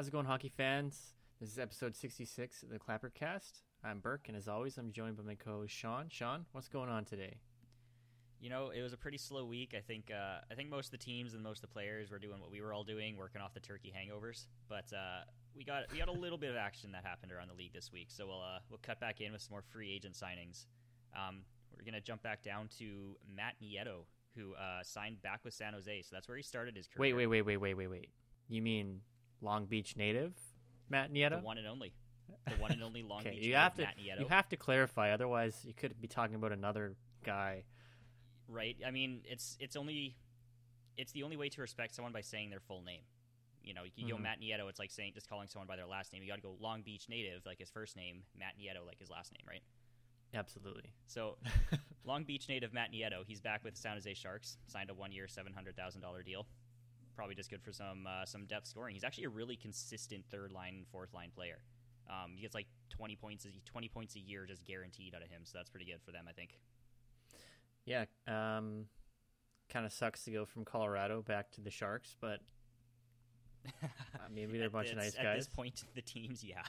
How's it going, hockey fans? This is episode 66 of the Clappercast. I'm Burke, and as always, I'm joined by my co-host Sean. Sean, what's going on today? You know, it was a pretty slow week. I think uh, I think most of the teams and most of the players were doing what we were all doing, working off the turkey hangovers. But uh, we got we got a little bit of action that happened around the league this week. So we'll uh, we'll cut back in with some more free agent signings. Um, we're gonna jump back down to Matt Nieto, who uh, signed back with San Jose. So that's where he started his career. Wait, wait, wait, wait, wait, wait, wait. You mean Long Beach native Matt Nieto? The one and only, the one and only Long okay, Beach you native have to Matt Nieto. you have to clarify, otherwise you could be talking about another guy. right? I mean, it's it's only it's the only way to respect someone by saying their full name. You know, you go Mhm. Matt Nieto, it's like saying just calling someone by their last name. You got to go Long Beach native, like his first name, Matt Nieto, like his last name, right? Absolutely. So, Long Beach native Matt Nieto, he's back with San Jose Sharks, signed a one-year, seven hundred thousand dollar deal. Probably just good for some uh, some depth scoring. He's actually a really consistent third line, fourth line player. Um, he gets like twenty points, twenty points a year just guaranteed out of him. So that's pretty good for them, I think. Yeah. Um, kind of sucks to go from Colorado back to the Sharks, but maybe they're a bunch of At nice At guys. this point, the teams, yeah.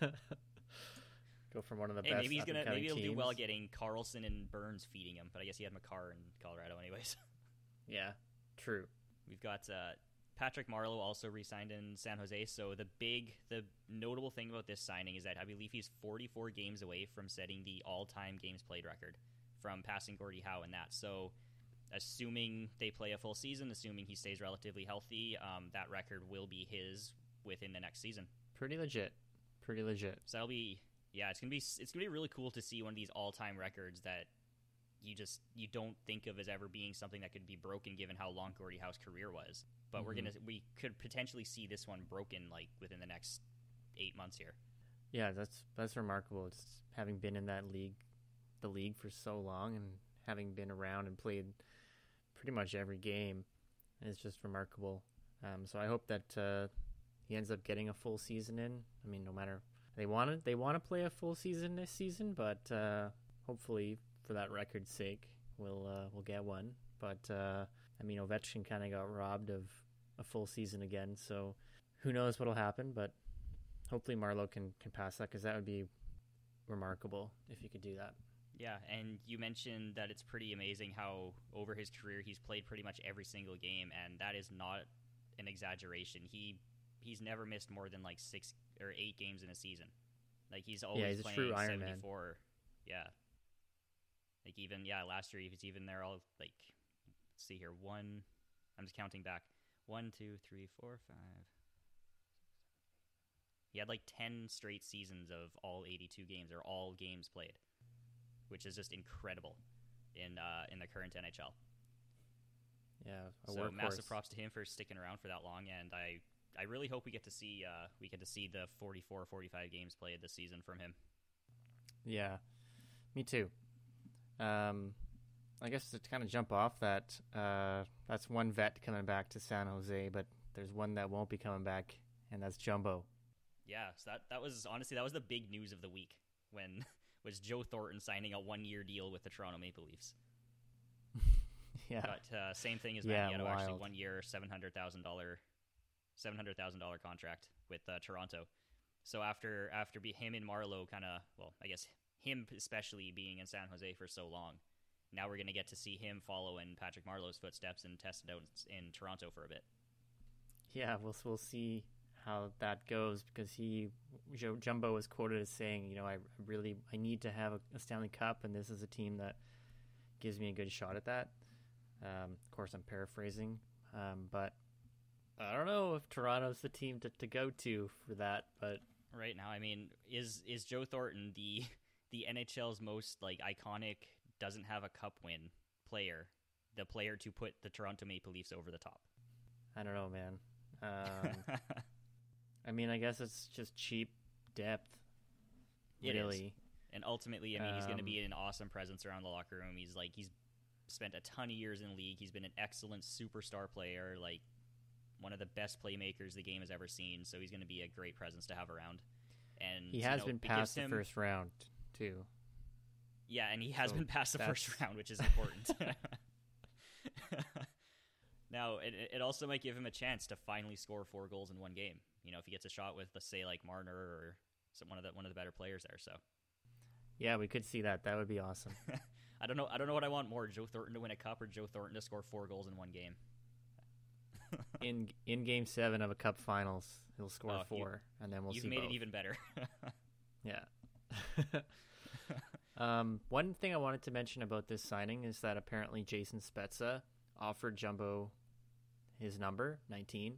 go from one of the Hey, best. maybe he's gonna maybe he'll do well getting Karlsson and Burns feeding him, but I guess he had Makar in Colorado anyways. Yeah, true. We've got uh, Patrick Marleau also re-signed in San Jose. So the big, the notable thing about this signing is that I believe he's 44 games away from setting the all-time games played record from passing Gordie Howe in that. So assuming they play a full season, assuming he stays relatively healthy, um, that record will be his within the next season. Pretty legit. Pretty legit. So that'll be yeah, it's gonna be it's gonna be really cool to see one of these all time records that you just you don't think of as ever being something that could be broken given how long Gordie Howe's career was. But we're gonna we could potentially see this one broken like within the next eight months here. Yeah, that's that's remarkable. It's having been in that league, the league for so long, and having been around and played pretty much every game, it's just remarkable. Um, so I hope that uh, he ends up getting a full season in. I mean, no matter they want to they want to play a full season this season, but uh, hopefully for that record's sake, we'll uh, we'll get one. But uh, I mean, Ovechkin kind of got robbed of a full season again, so who knows what'll happen? But hopefully Marleau can can pass that because that would be remarkable if he could do that. Yeah, and you mentioned that it's pretty amazing how over his career he's played pretty much every single game, and that is not an exaggeration. He he's never missed more than like six or eight games in a season. Like he's always he's playing true Iron Man. seventy four. Yeah. Like even yeah, last year he was even there all like let's see here, one I'm just counting back. One, two, three, four, five. He had like ten straight seasons of all eighty two games or all games played which is just incredible in uh, in the current NHL. Yeah, a so workhorse. massive props to him for sticking around for that long, and I I really hope we get to see uh, we get to see the 44, 45 games played this season from him. Yeah, me too. Um, I guess to kind of jump off that, uh, that's one vet coming back to San Jose, but there's one that won't be coming back, and that's Jumbo. Yeah, so that that was honestly that was the big news of the week when was Joe Thornton signing a one year deal with the Toronto Maple Leafs. Yeah, But uh, same thing as Yeah, actually one year, seven hundred thousand dollar, seven hundred thousand dollar contract with uh, Toronto. So after after be, him and Marleau kind of well, I guess him especially being in San Jose for so long, now we're gonna get to see him follow in Patrick Marleau's footsteps and test it out in Toronto for a bit. yeah, we'll we'll see how that goes because he Joe Jumbo was quoted as saying, you know, I really I need to have a, a Stanley Cup, and this is a team that gives me a good shot at that. Um, of course, I'm paraphrasing, um, but I don't know if Toronto's the team to, to go to for that. But Right now, I mean, is is Joe Thornton the the NHL's most like iconic doesn't have a cup win player, the player to put the Toronto Maple Leafs over the top? I don't know, man. Um, I mean, I guess it's just cheap depth. Really, And ultimately, I mean, he's going to Um, be an awesome presence around the locker room. He's like he's spent a ton of years in the league. He's been an excellent superstar player, like one of the best playmakers the game has ever seen. So he's going to be a great presence to have around. And he you has know, been past the first round too. Yeah, and he has So been past the that's- first round, which is important. now, it, it also might give him a chance to finally score four goals in one game You know, if he gets a shot with, let's say, like Marner or some, one of the one of the better players there. So Yeah, we could see that. That would be awesome. I don't know. I don't know what I want more: Joe Thornton to win a cup or Joe Thornton to score four goals in one game. in in Game Seven of a Cup Finals, he'll score Oh, you- four, and then we'll You've see made both. it even better. Yeah. Um, one thing I wanted to mention about this signing is that apparently Jason Spezza offered Jumbo his number, 19,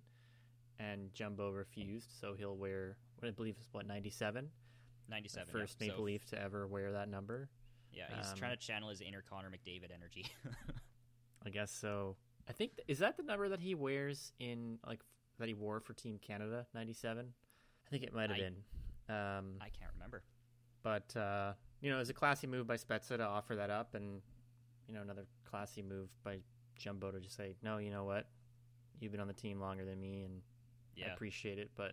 and Jumbo refused, so he'll wear what I believe is what 97, the Ninety-seven. first yeah. Maple So, Leaf to ever wear that number. Yeah, he's Um, trying to channel his inner Connor McDavid energy. I guess so. I think is that the number that he wears in like that he wore for Team Canada, 97. I think it might have been. Um, I can't remember. But uh, you know, it was a classy move by Spezza to offer that up, and you know, another classy move by Jumbo to just say, "No, you know what? You've been on the team longer than me, and I appreciate it, but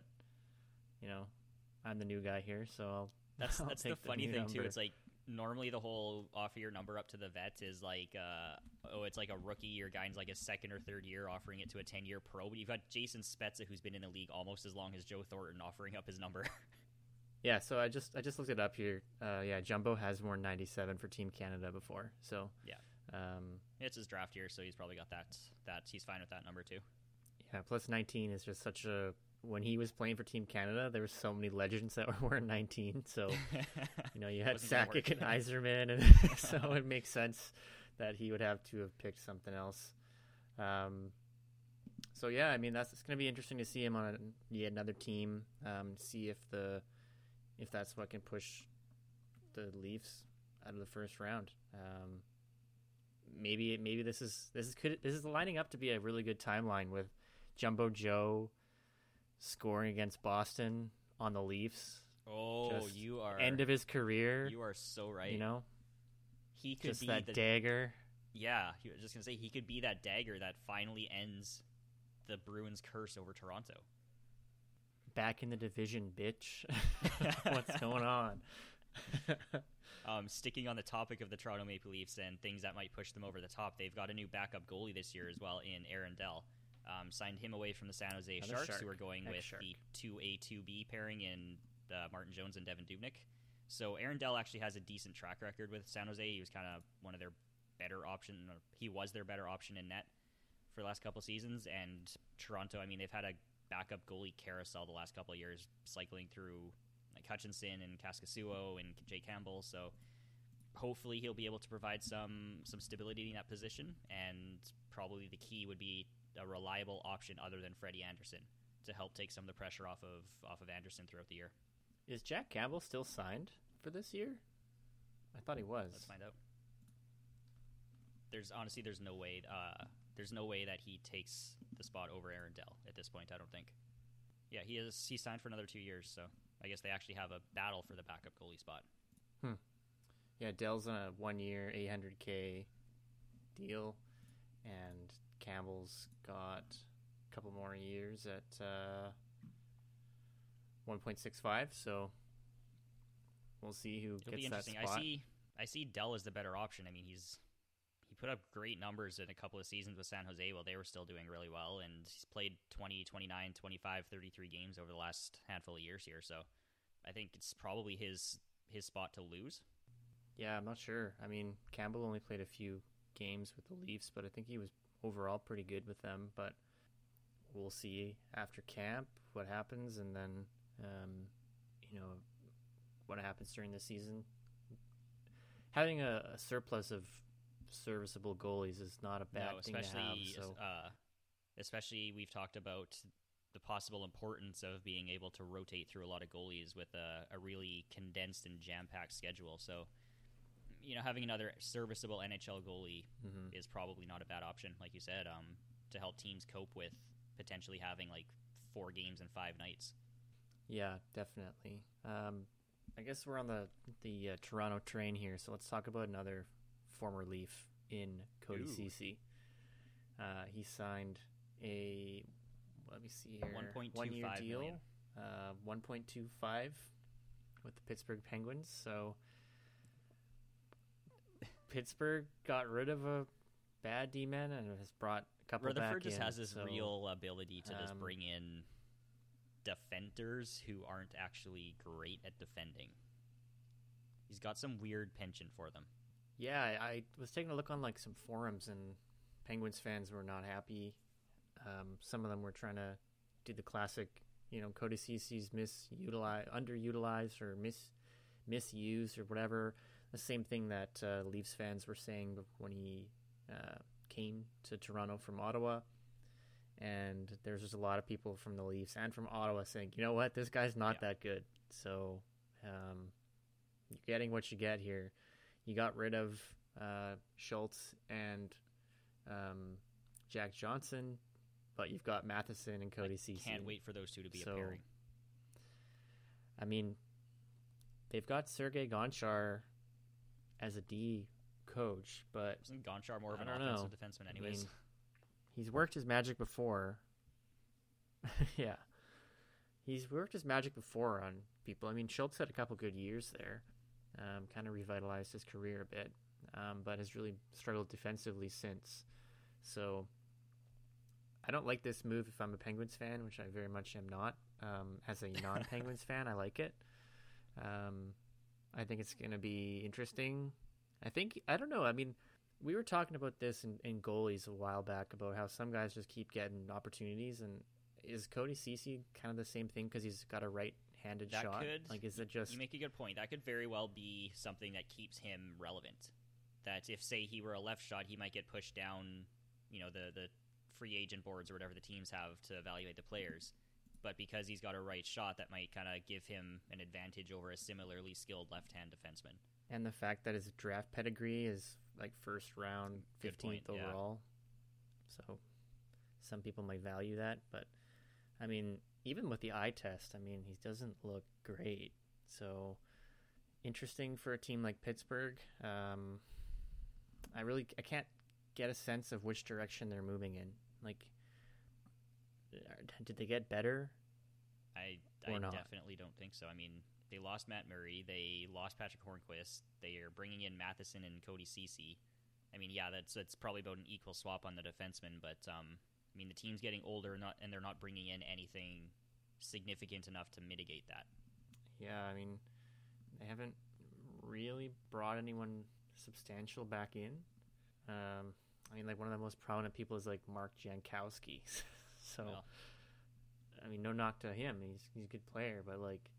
you know, I'm the new guy here, so I'll." that's I'll that's the take funny thing too. It's like normally the whole offer your number up to the vets is like, uh, oh, it's like a rookie or guy in like a second or third year offering it to a ten year pro. But you've got Jason Spezza who's been in the league almost as long as Joe Thornton offering up his number. yeah. So I just I just looked it up here. Uh, yeah, Jumbo has worn 97 for Team Canada before, so Yeah. Um, it's his draft year, so he's probably got that. That he's fine with that number too. yeah, plus 19 is just such a. When he was playing for Team Canada, there were so many legends that were wearing 19. So You know, you had Sakic and. Yzerman, and so it makes sense that he would have to have picked something else. Um, so yeah, I mean that's it's going to be interesting to see him on a, yet another team. Um, see if the if that's what can push the Leafs out of the first round. Um, maybe maybe this is this is could this is lining up to be a really good timeline with Jumbo Joe scoring against Boston on the Leafs. Oh, Just you are End of his career. You are so right. You know, he could just be that the dagger. yeah. He was just gonna say he could be that dagger that finally ends the Bruins' curse over Toronto. Back in the division, bitch. What's going on? Um, sticking on the topic of the Toronto Maple Leafs and things that might push them over the top, they've got a new backup goalie this year as well in Aaron Dell. Um, signed him away from the San Jose Another Sharks, Shark. who are going with Ex-Shark. the two A two B pairing in uh, Martin Jones and Devan Dubnyk. So Aaron Dell actually has a decent track record with San Jose. He was kind of one of their better option. Or he was their better option in net for the last couple seasons. And Toronto, I mean, they've had a backup goalie carousel the last couple of years, cycling through like Hutchinson and Kaskisuo and Jay Campbell. So hopefully he'll be able to provide some some stability in that position. And probably the key would be a reliable option other than Freddie Andersen to help take some of the pressure off of off of Andersen throughout the year. Is Jack Campbell still signed for this year? I thought he was. Let's find out. There's honestly, there's no way. Uh, there's no way that he takes the spot over Aaron Dell at this point. I don't think. Yeah, he is. He signed for another two years, so I guess they actually have a battle for the backup goalie spot. Hmm. Yeah, Dell's on a one-year, 800k deal, and Campbell's got a couple more years at uh, 1.65. So we'll see who It'll gets that interesting. spot. I see. I see Dell as the better option. I mean, he's he put up great numbers in a couple of seasons with San Jose while they were still doing really well, and he's played 20, 29, 25, 33 games over the last handful of years here. So I think it's probably his his spot to lose. Yeah, I'm not sure. I mean, Campbell only played a few games with the Leafs, but I think he was overall pretty good with them. But we'll see after camp what happens, and then um, you know what happens during the season. Having a, a surplus of serviceable goalies is not a bad no, thing to have. especially So uh, especially we've talked about the possible importance of being able to rotate through a lot of goalies with a, a really condensed and jam packed schedule. So, you know, having another serviceable NHL goalie mhm. is probably not a bad option, like you said, um, to help teams cope with potentially having like four games in five nights. Yeah, definitely. Um, I guess we're on the the uh, Toronto train here, so let's talk about another former Leaf in Cody Ooh. Cece. Uh, he signed a let me see here $1.25 one year deal, uh, one point two five with the Pittsburgh Penguins. So Pittsburgh got rid of a bad D man and has brought a couple Rutherford just in, has this so- real ability to just um, bring in defenders who aren't actually great at defending. He's got some weird penchant for them. Yeah, I, was taking a look on like some forums, and Penguins fans were not happy. Um, some of them were trying to do the classic, you know, Cody Ceci's misutilized, underutilized, or mis misused, or whatever. The same thing that uh, Leafs fans were saying when he uh, came to Toronto from Ottawa. And there's just a lot of people from the Leafs and from Ottawa saying, you know what, this guy's not Yeah. that good. So um, you're getting what you get here. You got rid of uh, Schultz and um, Jack Johnson, but you've got Matheson and Cody I Ceci. Can't wait for those two to be So- a pairing. I mean, they've got Sergei Gonchar as a D coach, but Isn't Gonchar more of an offensive know. defenseman, I anyways? mean, he's worked his magic before. yeah. He's worked his magic before on people. I mean, Schultz had a couple good years there, um, kind of revitalized his career a bit, um, but has really struggled defensively since. So I don't like this move if I'm a Penguins fan, which I very much am not. Um, as a non Penguins fan, I like it. Um, I think it's going to be interesting. I think, I don't know. I mean, we were talking about this in, in goalies a while back about how some guys just keep getting opportunities. And is Cody Ceci kind of the same thing because he's got a right handed That shot? could- like, is it just. You make a good point. That could very well be something that keeps him relevant. That if, say, he were a left shot, he might get pushed down, you know, the, the free agent boards or whatever the teams have to evaluate the players. But because he's got a right shot, that might kind of give him an advantage over a similarly skilled left hand defenseman. And the fact that his draft pedigree is like first round, 15th point, yeah. overall. So some people might value that. But I mean, even with the eye test, I mean, he doesn't look great. So interesting for a team like Pittsburgh. Um, I really I can't get a sense of which direction they're moving in. Like, did they get better? I, I not. definitely don't think so. I mean, they lost Matt Murray. They lost Patric Hornqvist. They are bringing in Matheson and Cody Ceci. I mean, yeah, that's that's probably about an equal swap on the defenseman. But um, mean, the team's getting older, not and they're not bringing in anything significant enough to mitigate that. Yeah, I mean, they haven't really brought anyone substantial back in. Um, I mean, like one of the most prominent people is like Mark Jankowski. so, Well, I mean, no knock to him. He's he's a good player, but like,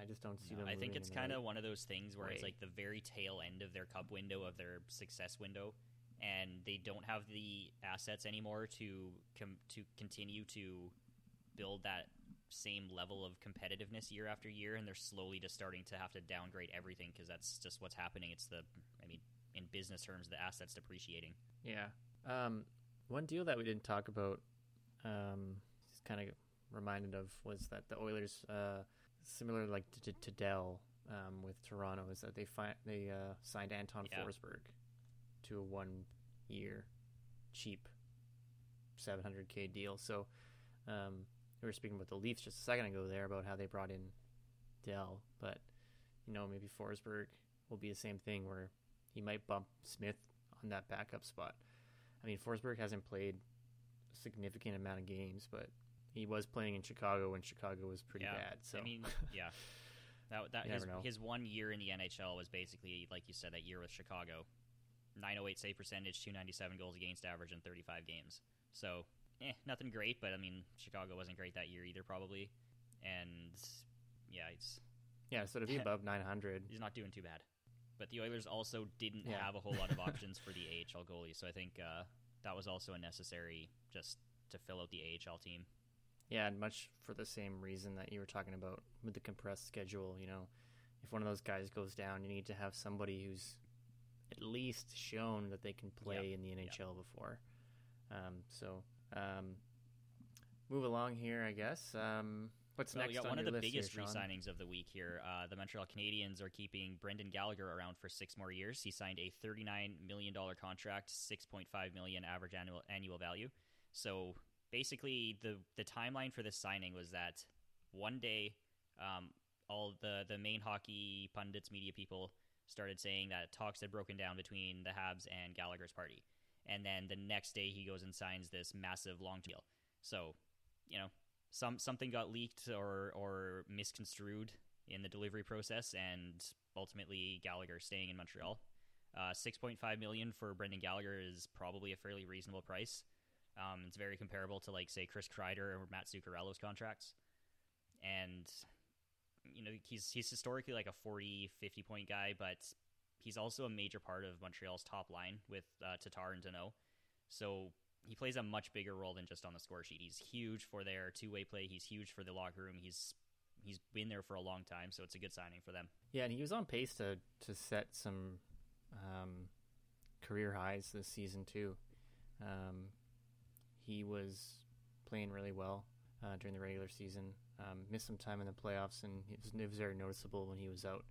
I just don't see no, them. I think it's kind of one of those things where it's like the very tail end of their cup window of their success window, and they don't have the assets anymore to com- to continue to build that same level of competitiveness year after year, and they're slowly just starting to have to downgrade everything because that's just what's happening. It's the, I mean, in business terms, the assets depreciating. Yeah. Um, one deal that we didn't talk about, um, just kind of reminded of was that the Oilers, uh, similar like to, to Dell, um, with Toronto, is that they fi- they uh, signed Anton Yeah. Forsberg to a one year cheap 700k deal. So, um, we were speaking about the Leafs just a second ago there about how they brought in Dell, but you know maybe Forsberg will be the same thing where he might bump Smith on that backup spot. I mean, Forsberg hasn't played a significant amount of games, but he was playing in Chicago when Chicago was pretty Yeah, bad. So I mean, yeah, that that his, his one year in the NHL was basically like you said that year with Chicago, 908 save percentage, 297 goals against average in 35 games. So, eh, nothing great, but I mean, Chicago wasn't great that year either, probably. And yeah, he's yeah, so to be above 900, he's not doing too bad. But the Oilers also didn't Yeah. have a whole lot of options for the AHL goalie, so I think uh, that was also a necessary just to fill out the AHL team. yeah, and much for the same reason that you were talking about with the compressed schedule. You know, if one of those guys goes down, you need to have somebody who's at least shown that they can play in the NHL before. Um, so, um, move along here, I guess. Um, what's Well, next we got on one of the biggest here, re-signings of the week here. Uh, the Montreal Canadiens are keeping Brendan Gallagher around for six more years. He signed a $39 million contract, 6.5 million average annual annual value. So basically, the the timeline for this signing was that one day, um, all the the main hockey pundits, media people started saying that talks had broken down between the Habs and Gallagher's party, and then the next day he goes and signs this massive long deal. So, you know, some something got leaked or or misconstrued in the delivery process, and ultimately Gallagher staying in Montreal. Uh, 6.5 million for Brendan Gallagher is probably a fairly reasonable price. Um, it's very comparable to like say Chris Kreider or Matt Zuccarello's contracts, and you know he's he's historically like a 40, 50 point guy, but he's also a major part of Montreal's top line with uh, Tatar and Danault So he plays a much bigger role than just on the score sheet. He's huge for their two way play. He's huge for the locker room. He's he's been there for a long time, so it's a good signing for them. Yeah, and he was on pace to to set some um, career highs this season too. Um, he was playing really well uh, during the regular season. Um, missed some time in the playoffs, and it was, it was very noticeable when he was out.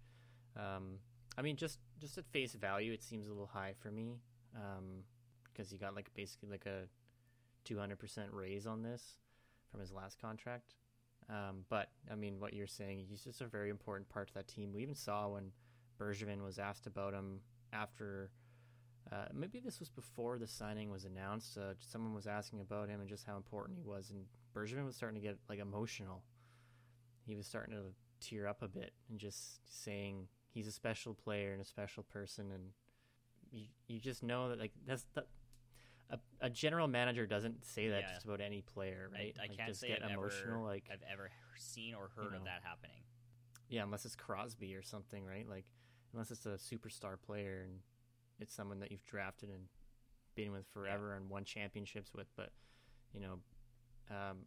Um, I mean, just just at face value, it seems a little high for me because um, he got like basically like a 200% raise on this from his last contract. Um, but I mean, what you're saying, he's just a very important part to that team. We even saw when Bergevin was asked about him after. Uh, maybe this was before the signing was announced. Uh, someone was asking about him and just how important he was, and Bergevin was starting to get like emotional. He was starting to tear up a bit and just saying he's a special player and a special person, and you you just know that like that's that. A, a general manager doesn't say that yeah. just about any player, right? I, I like, can't say get I've emotional. Ever, like I've ever seen or heard you know, of that happening. Yeah, unless it's Crosby or something, right? Like unless it's a superstar player and it's someone that you've drafted and been with forever yeah. and won championships with. But you know, um,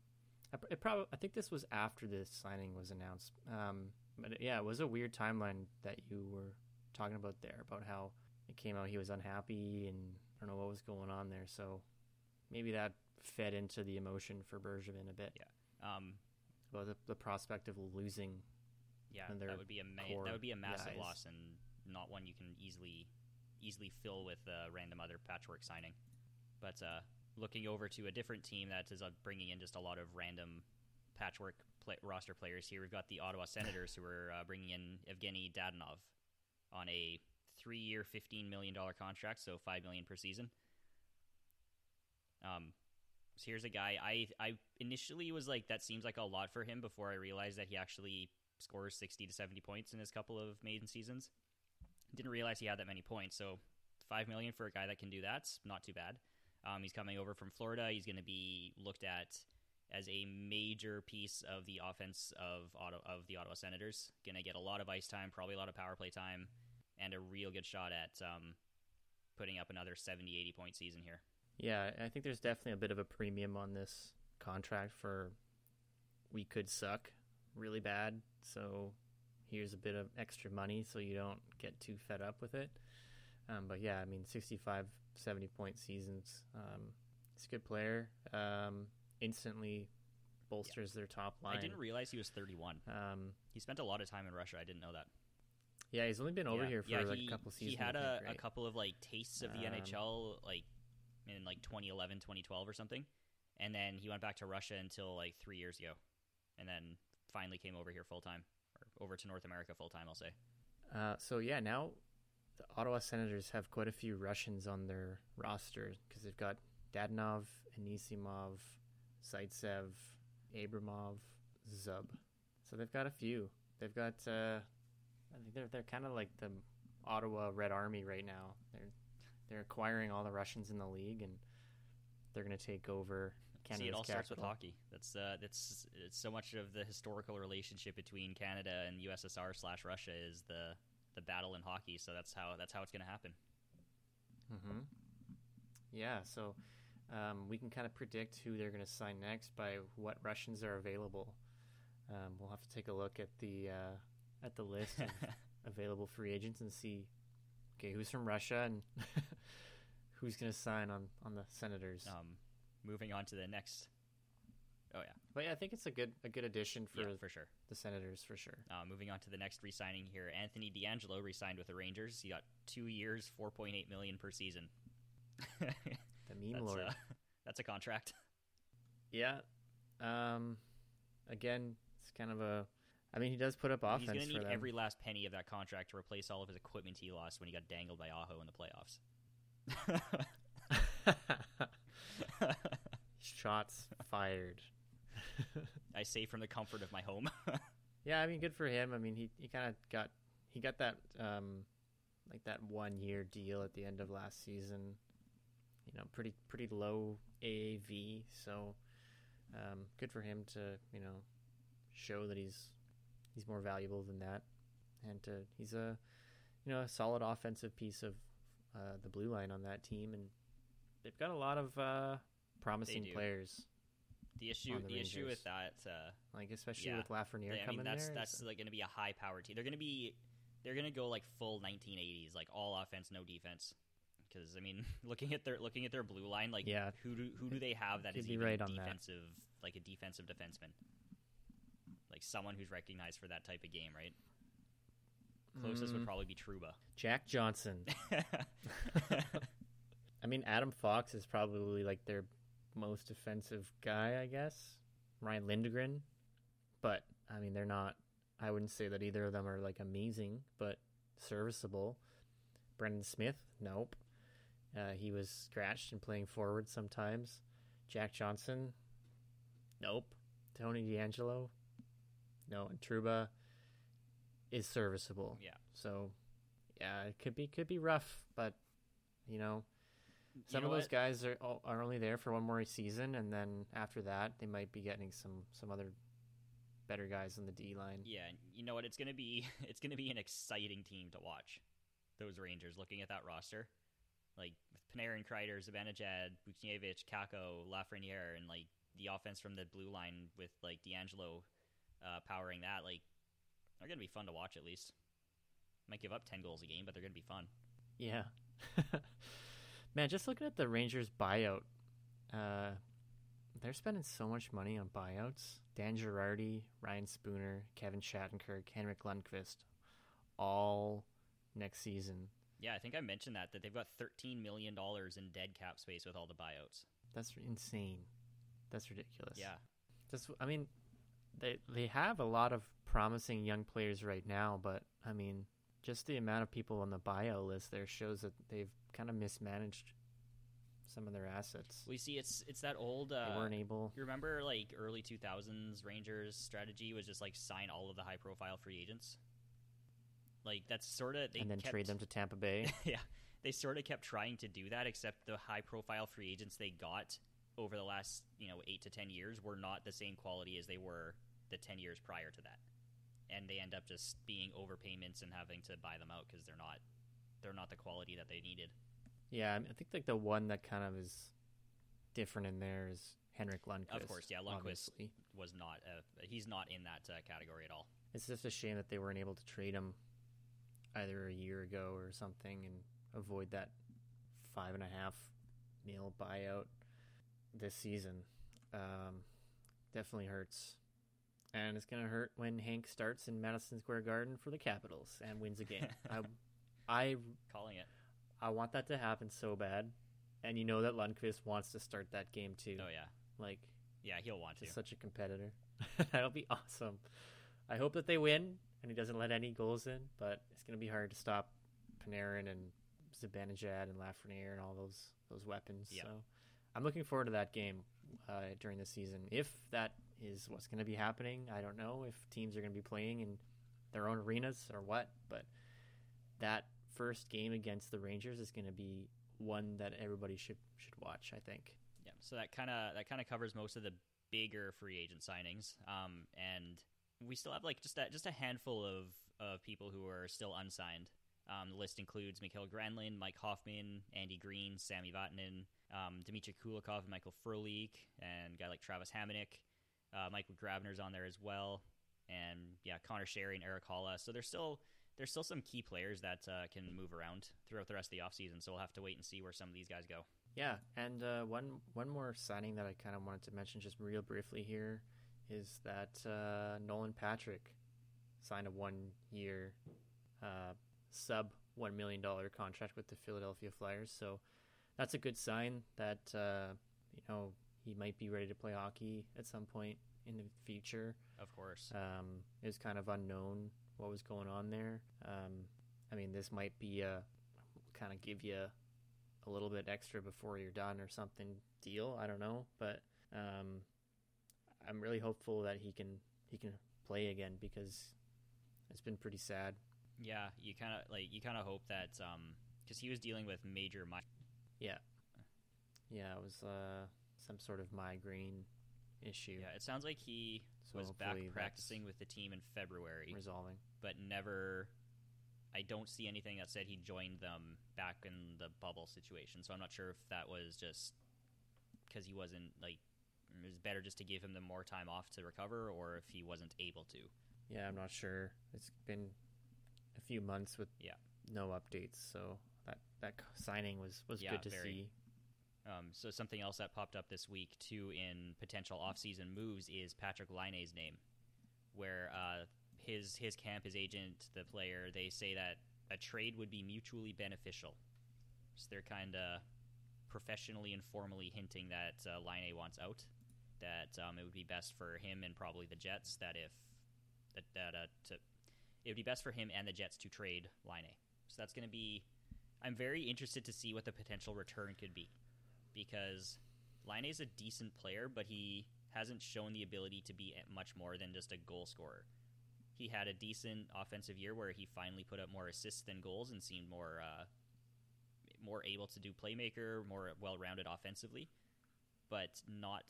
it probably I think this was after the signing was announced. Um, but yeah, it was a weird timeline that you were talking about there about how it came out he was unhappy and I don't know what was going on there. So maybe that fed into the emotion for Bergevin a bit. Yeah. Um, about the, the prospect of losing. Yeah, that would be a ma- that would be a massive guys. loss and not one you can easily easily fill with a random other patchwork signing. But uh, looking over to a different team that is uh, bringing in just a lot of random patchwork play- roster players here, we've got the Ottawa Senators who are uh, bringing in Evgeny Dadonov on a three-year, fifteen million dollar contract, so five million per season. Um, so here's a guy I I initially was like that seems like a lot for him before I realized that he actually scores sixty to seventy points in his couple of maiden seasons. Didn't realize he had that many points. So five million for a guy that can do that's not too bad. Um, he's coming over from Florida. He's going to be looked at as a major piece of the offense of Auto, of the Ottawa Senators. Going to get a lot of ice time, probably a lot of power play time, and a real good shot at um, putting up another 70, 80 point season here. Yeah, I think there's definitely a bit of a premium on this contract for we could suck really bad. So here's a bit of extra money so you don't get too fed up with it. Um, but yeah, I mean, 65, 70 point seasons. Um, he's a good player. Um, instantly bolsters yeah. their top line. I didn't realize he was 31. Um, he spent a lot of time in Russia. I didn't know that. Yeah, he's only been over yeah. here for yeah, like he, a couple seasons. He had a, a couple of like tastes of the Um, NHL, like in like 2011, 2012 or something, and then he went back to Russia until like three years ago, and then finally came over here full time, or over to North America full time. I'll say. Uh, so yeah, now the Ottawa Senators have quite a few Russians on their roster because they've got Dadonov, Anisimov, Zaitsev, Abramov, Zub. So they've got a few. They've got. Uh, I think they're they're kind of like the Ottawa Red Army right now. They're they're acquiring all the Russians in the league, and they're going to take over Canada's See, it all capital. starts with hockey. That's uh, that's it's so much of the historical relationship between Canada and USSR slash Russia is the the battle in hockey. So that's how that's how it's going to happen. Mm-hmm. Yeah, so um, we can kind of predict who they're going to sign next by what Russians are available. Um, we'll have to take a look at the uh, at the list of available free agents and see, okay, who's from Russia and who's going to sign on on the Senators. Um, moving on to the next. Oh yeah, but yeah, I think it's a good a good addition for yeah, for sure. the Senators for sure. Uh, moving on to the next re-signing here, Anthony DeAngelo re-signed with the Rangers. He got two years, four point eight million per season. The meme that's, lord. uh, that's a contract. Yeah. Um, again, it's kind of a. I mean, he does put up offense He's going to need every last penny of that contract to replace all of his equipment he lost when he got dangled by Aho in the playoffs. Shots fired. I say from the comfort of my home. yeah, I mean, good for him. I mean, he, he kind of got he got that um, like that one year deal at the end of last season. You know, pretty pretty low AAV, so um, good for him to you know show that he's he's more valuable than that, and to, he's a you know a solid offensive piece of uh, the blue line on that team, and they've got a lot of uh, promising players. The issue the the issue with that uh, Like especially Yeah. with Lafreniere I coming mean that's there. that's like going to be a high power team. They're going to be they're going to go like full 1980s, like all offense, no defense. Because I mean, looking at their looking at their blue line, like Yeah. who do who do they have that Could is even right on that. defensive, like a defensive defenseman, like someone who's recognized for that type of game, right? Closest would Mm, probably be Trouba. Jack Johnson. I mean, Adam Fox is probably like their most offensive guy, I guess. Ryan Lindgren, but I mean, they're not. I wouldn't say that either of them are like amazing, but serviceable. Brendan Smith, nope. Uh, he was scratched and playing forward sometimes. Jack Johnson, nope. Tony DeAngelo, no. And Trouba is serviceable. yeah, So, yeah, it could be could be rough, but you know, You some know of those what? guys are are only there for one more season, and then after that, they might be getting some some other better guys on the D line. Yeah, you know what? It's gonna be it's gonna be an exciting team to watch. Those Rangers, looking at that roster, like with Panarin, Kreider, Zibanejad, Buchnevich, Kakko, Lafreniere, and like the offense from the blue line with like DeAngelo uh, powering that, like they're gonna be fun to watch. At least might give up ten goals a game, but they're gonna be fun. Yeah, man, just looking at the Rangers buyout, uh, they're spending so much money on buyouts. Dan Girardi, Ryan Spooner, Kevin Shattenkirk, Henrik Lundqvist, all next season. Yeah, I think I mentioned that that they've got thirteen million dollars in dead cap space with all the buyouts. That's insane. That's ridiculous. Yeah, Just, I mean, they they have a lot of promising young players right now, but I mean, just the amount of people on the buyout list there shows that they've kind of mismanaged some of their assets. we see it's it's that old. Uh, they weren't able. You remember like early 2000s Rangers strategy was just like sign all of the high profile free agents? Like that's sort of they and then kept, trade them to Tampa Bay. yeah, they sort of kept trying to do that except the high profile free agents they got over the last, you know, 8 to 10 years were not the same quality as they were the 10 years prior to that. And they end up just being overpayments and having to buy them out cuz they're not they're not the quality that they needed. yeah, I, think like the one that kind of is different in there is Henrik Lundqvist. Of course, yeah, Lundqvist obviously. was not uh, he's not in that uh, category at all. It's just a shame that they weren't able to trade him either a year ago or something and avoid that five and a half mil buyout this season. Um, definitely hurts. And it's going to hurt when Hank starts in Madison Square Garden for the Capitals and wins a game. I, I, Calling it. I want that to happen so bad. And you know that Lundqvist wants to start that game too. Oh yeah. Like, Yeah, he'll want to. such a competitor. That'll be awesome. I hope that they win and he doesn't let any goals in, but it's going to be hard to stop Panarin and Zibanejad and Lafreniere and all those those weapons. Yeah. So I'm looking forward to that game uh, during the season. If that is what's going to be happening, I don't know if teams are going to be playing in their own arenas or what, but that first game against the Rangers is going to be one that everybody should should watch. I think. Yeah, so that kind of that kind of covers most of the bigger free agent signings. Um, and we still have like just a, just a handful of of people who are still unsigned. Um, the list includes Mikael Granlund, Mike Hoffman, Andy Greene, Sami Vatanen, um, Dmitry Kulikov, and Michael Frolik, and guy like Travis Hamonic. Uh, Michael Grabner's on there as well, and yeah, Conor Sheary and Erik Haula. So there's still there's still some key players that uh, can move around throughout the rest of the offseason. So we'll have to wait and see where some of these guys go. Yeah, and uh, one one more signing that I kind of wanted to mention just real briefly here is that uh, Nolan Patrick signed a one year uh, sub one million dollar contract with the Philadelphia Flyers. So that's a good sign that uh, you know he might be ready to play hockey at some point in the future. Of course. Um, it was kind of unknown what was going on there. Um, I mean, this might be a kind of give you a little bit extra before you're done or something deal. I don't know, but um, I'm really hopeful that he can he can play again because it's been pretty sad. Yeah, you kind of like you kind of hope that because he was dealing with major mi- Yeah, yeah, it was uh, some sort of migraine issue. Yeah, it sounds like he So was back practicing with the team in February, resolving. but never. I don't see anything that said he joined them back in the bubble situation, so I'm not sure if that was just because he wasn't like it was better just to give him the more time off to recover, or if he wasn't able to. Yeah, I'm not sure. It's been a few months with Yeah. no updates, so that that signing was was Yeah, good to very. see. Um, so something else that popped up this week too in potential offseason moves is Patrik Laine's name, where uh, his his camp, his agent, the player, they say that a trade would be mutually beneficial. So they're kind of professionally and formally hinting that uh, Laine wants out. That um, it would be best for him and probably the Jets. That if that that uh, to it would be best for him and the Jets to trade Laine. So that's going to be. I'm very interested to see what the potential return could be because Laine is a decent player, but he hasn't shown the ability to be much more than just a goal scorer. He had a decent offensive year where he finally put up more assists than goals and seemed more uh, more able to do playmaker, more well-rounded offensively, but not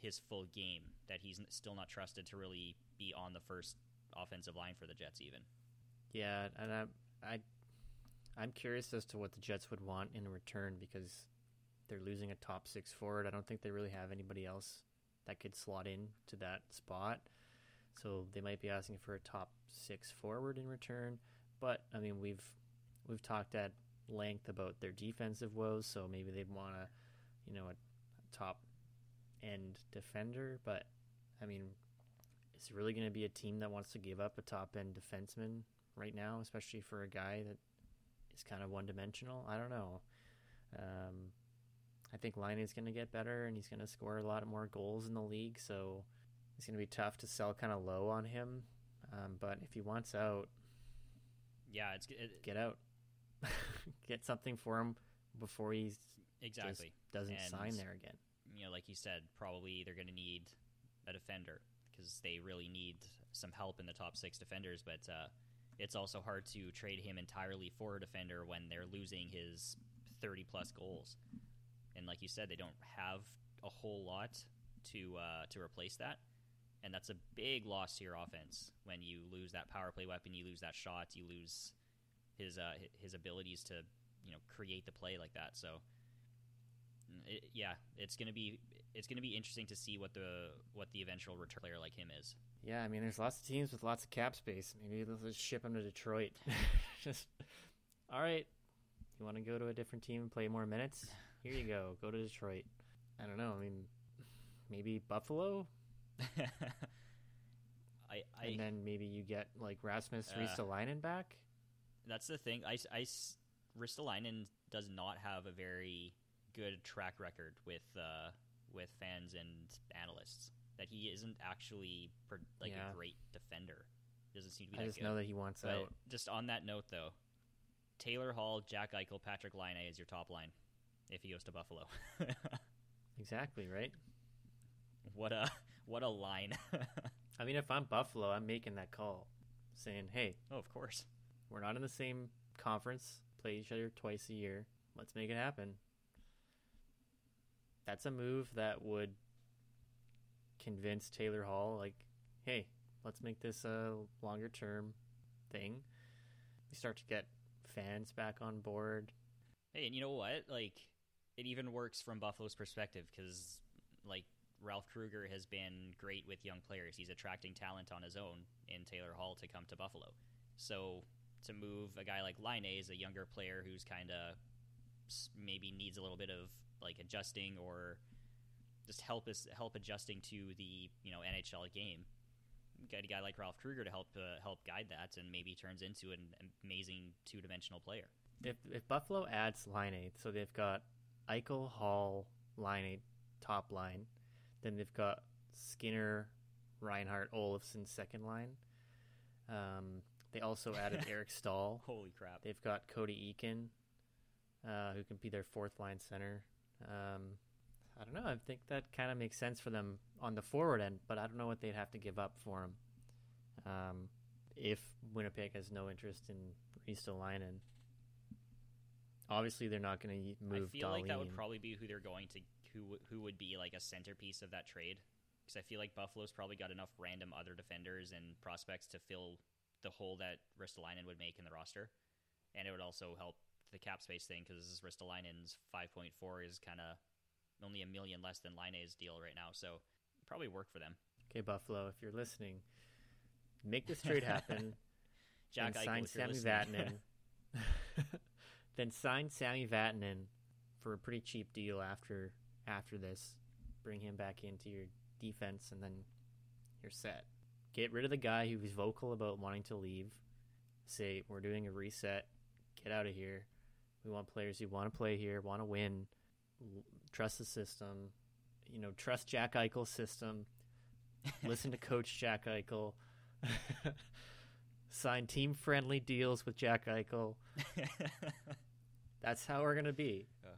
his full game. That he's still not trusted to really be on the first offensive line for the Jets, even. Yeah, and I I I'm curious as to what the Jets would want in return because they're losing a top six forward. I don't think they really have anybody else that could slot in to that spot. So they might be asking for a top six forward in return. But I mean we've we've talked at length about their defensive woes, so maybe they'd want a you know, a, top end defender, but I mean is it really going to be a team that wants to give up a top end defenseman right now, especially for a guy that is kind of one dimensional. I don't know. Um, I think Laine is going to get better and he's going to score a lot more goals in the league, so it's going to be tough to sell kind of low on him. Um, but if he wants out, Yeah, it's it, get out. get something for him before he exactly. doesn't And- sign there again. you know, like you said, probably they're going to need a defender because they really need some help in the top six defenders. But uh, it's also hard to trade him entirely for a defender when they're losing his 30 plus goals. And like you said, they don't have a whole lot to uh, to replace that. And that's a big loss to your offense when you lose that power play weapon, you lose that shot, you lose his uh, his abilities to you know create the play like that. So it, yeah, it's gonna be it's gonna be interesting to see what the what the eventual return player like him is. Yeah, I mean, there's lots of teams with lots of cap space. Maybe let's just ship him to Detroit. just all right. You want to go to a different team and play more minutes? Here you go. Go to Detroit. I don't know. I mean, maybe Buffalo, I, I and then maybe you get like Rasmus Uh, Ristolainen back. that's the thing. I, I Ristolainen does not have a very good track record with uh, with fans and analysts. That he isn't actually like Yeah. a great defender. Doesn't seem to be I just good. know that he wants But out. just on that note, though, Taylor Hall, Jack Eichel, Patrik Laine is your top line if he goes to Buffalo. Exactly right. what a what a line! I mean, if I'm Buffalo, I'm making that call, saying, "Hey, oh, of course. we're not in the same conference. Play each other twice a year. Let's make it happen." That's a move that would convince Taylor Hall, like, "Hey, let's make this a longer term thing." We start to get fans back on board. Hey, and you know what? Like, it even works from Buffalo's perspective because, like, Ralph Krueger has been great with young players. He's attracting talent on his own in Taylor Hall to come to Buffalo. So to move a guy like Laine is a younger player who's kind of maybe needs a little bit of like adjusting or just help us help adjusting to the you know NHL game. Get a guy like Ralph Krueger to help uh, help guide that, and maybe turns into an amazing two dimensional player. If if Buffalo adds Laine so they've got Eichel, Hall, line eight, top line, then they've got Skinner, Reinhart, Olofsson, second line. Um, they also added Eric Staal. Holy crap! They've got Cody Eakin, uh, who can be their fourth line center. Um, I don't know. I think that kind of makes sense for them on the forward end, but I don't know what they'd have to give up for him. Um, if Winnipeg has no interest in Ristolainen, obviously they're not going to move. I feel Dahlin. like that would probably be who they're going to who who would be like a centerpiece of that trade. Because I feel like Buffalo's probably got enough random other defenders and prospects to fill the hole that Ristolainen would make in the roster, and it would also help the cap space thing because this Ristolainen's five point four is kind of only a million less than Laine's deal right now, so probably work for them. Okay, Buffalo, if you're listening, make this trade happen. Jack then Eichel, sign Sami. Vatanen. then sign Sami Vatanen for a pretty cheap deal after after this. Bring him back into your defense, and then you're set. Get rid of the guy who's vocal about wanting to leave. Say we're doing a reset. Get out of here. We want players who want to play here, want to win, trust the system. You know, trust Jack Eichel's system. Listen to Coach Jack Eichel. Sign team friendly deals with Jack Eichel. That's how we're gonna be. Yeah.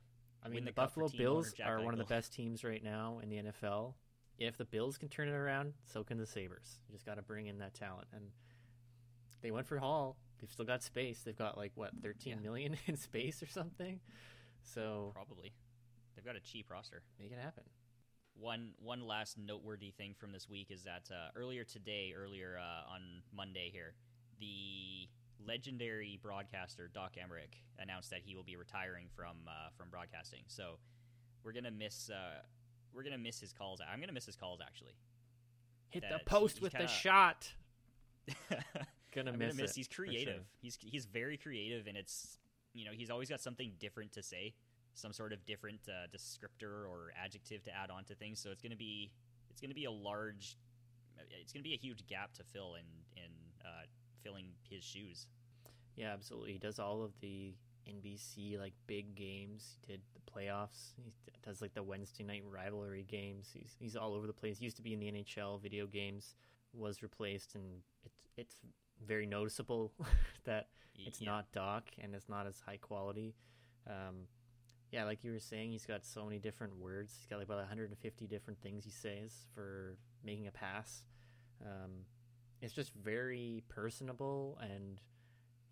I mean, the the, Buffalo Bills Jack are one of the best teams right now in the NFL. If the Bills can turn it around, so can the Sabres. You just got to bring in that talent, and they went for Hall. They've still got space. They've got like what thirteen Yeah. million in space or something. So probably. They've got a cheap roster. make it happen. One one last noteworthy thing from this week is that uh, earlier today, earlier uh, on Monday here, the legendary broadcaster Doc Emrick announced that he will be retiring from uh, from broadcasting. So we're gonna miss uh, we're gonna miss his calls. I'm gonna miss his calls actually. Hit That- the post with the kinda- shot. Gonna miss, gonna miss. He's for sure. creative. He's he's very creative, and it's you know he's always got something different to say, some sort of different uh, descriptor or adjective to add on to things. So it's gonna be it's gonna be a large, it's gonna be a huge gap to fill in in uh, filling his shoes. Yeah, absolutely. He does all of the NBC like big games. He did the playoffs. He does like the Wednesday night rivalry games. He's he's all over the place. He used to be in the NHL video games, was replaced, and it's it's very noticeable that it's yeah. not Doc and it's not as high quality. Um, yeah, like you were saying, he's got so many different words. He's got like about 150 different things he says for making a pass. Um, it's just very personable, and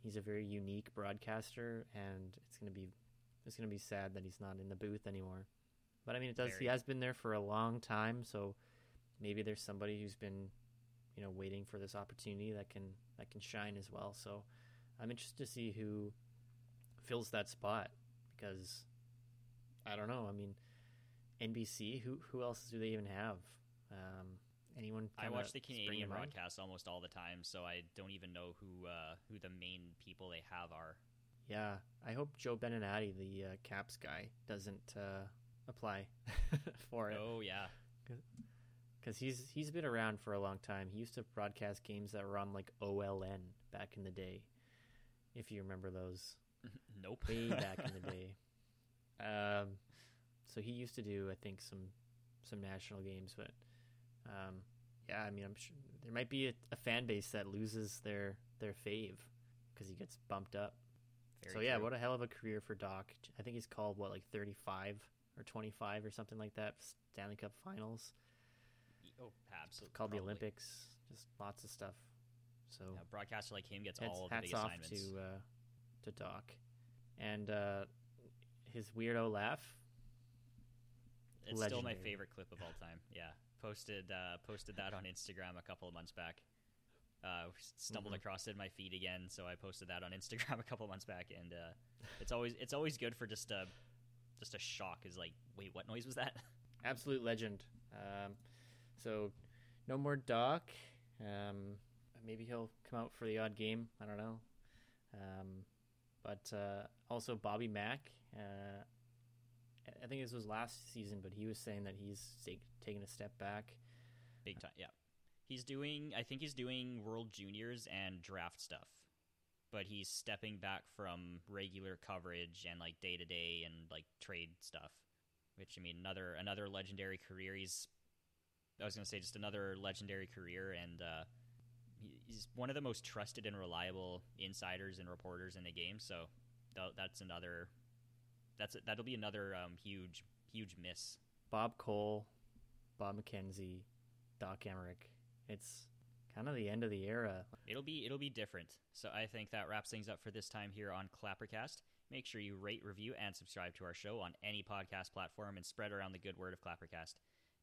he's a very unique broadcaster. And it's gonna be it's gonna be sad that he's not in the booth anymore. But I mean, it does. He has been there for a long time, so maybe there's somebody who's been, you know, waiting for this opportunity that can that can shine as well. So I'm interested to see who fills that spot because I don't know. I mean, NBC. Who who else do they even have? Um, anyone? I watch the Canadian broadcast almost all the time, so I don't even know who uh, who the main people they have are. Yeah, I hope Joe Beninati, the uh, Caps guy, doesn't uh, apply for it Oh yeah, because he's he's been around for a long time. He used to broadcast games that were on like OLN back in the day, if you remember those. nope. way back in the day. Um, so he used to do, I think, some some national games, but um, yeah, I mean, I'm sure there might be a, a fan base that loses their their fave because he gets bumped up. Very so yeah, true. what a hell of a career for Doc. I think he's called what like 35 or 25 or something like that. Stanley Cup Finals, Oh, absolutely. called the. Olympics, just lots of stuff. So Yeah, a broadcaster like him gets hats, all of the assignments. hats off to uh, to Doc, and uh, his weirdo laugh. It's still my favorite clip of all time. Yeah, posted uh, posted that on Instagram a couple of months back. Uh, stumbled Mhm. across it in my feed again, so I posted that on Instagram a couple of months back, and uh, it's always it's always good for just a just a shock. Is like, wait, what noise was that? absolute legend. Um, so, no more Doc. Um, maybe he'll come out for the odd game. I don't know. Um, but uh, also Bobby Mack. Uh, I- think this was last season, but he was saying that he's take, taking a step back. Big time, yeah. He's doing, I think he's doing World Juniors and draft stuff, but he's stepping back from regular coverage and like day to day and like trade stuff. Which I mean, another another legendary career. He's, I was gonna say, just another legendary career, and uh, he's one of the most trusted and reliable insiders and reporters in the game. So that's another, that's that'll be another um, huge huge miss. Bob Cole, Bob McKenzie, Doc Emrick. It's kind of the end of the era. It'll be it'll be different. So I think that wraps things up for this time here on Clappercast. Make sure you rate, review, and subscribe to our show on any podcast platform and spread around the good word of Clappercast.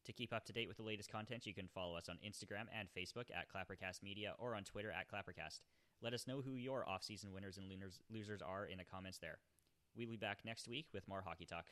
To keep up to date with the latest content, you can follow us on Instagram and Facebook at Clappercast Media or on Twitter at Clappercast. Let us know who your off-season winners and losers are in the comments there. We'll be back next week with more hockey talk.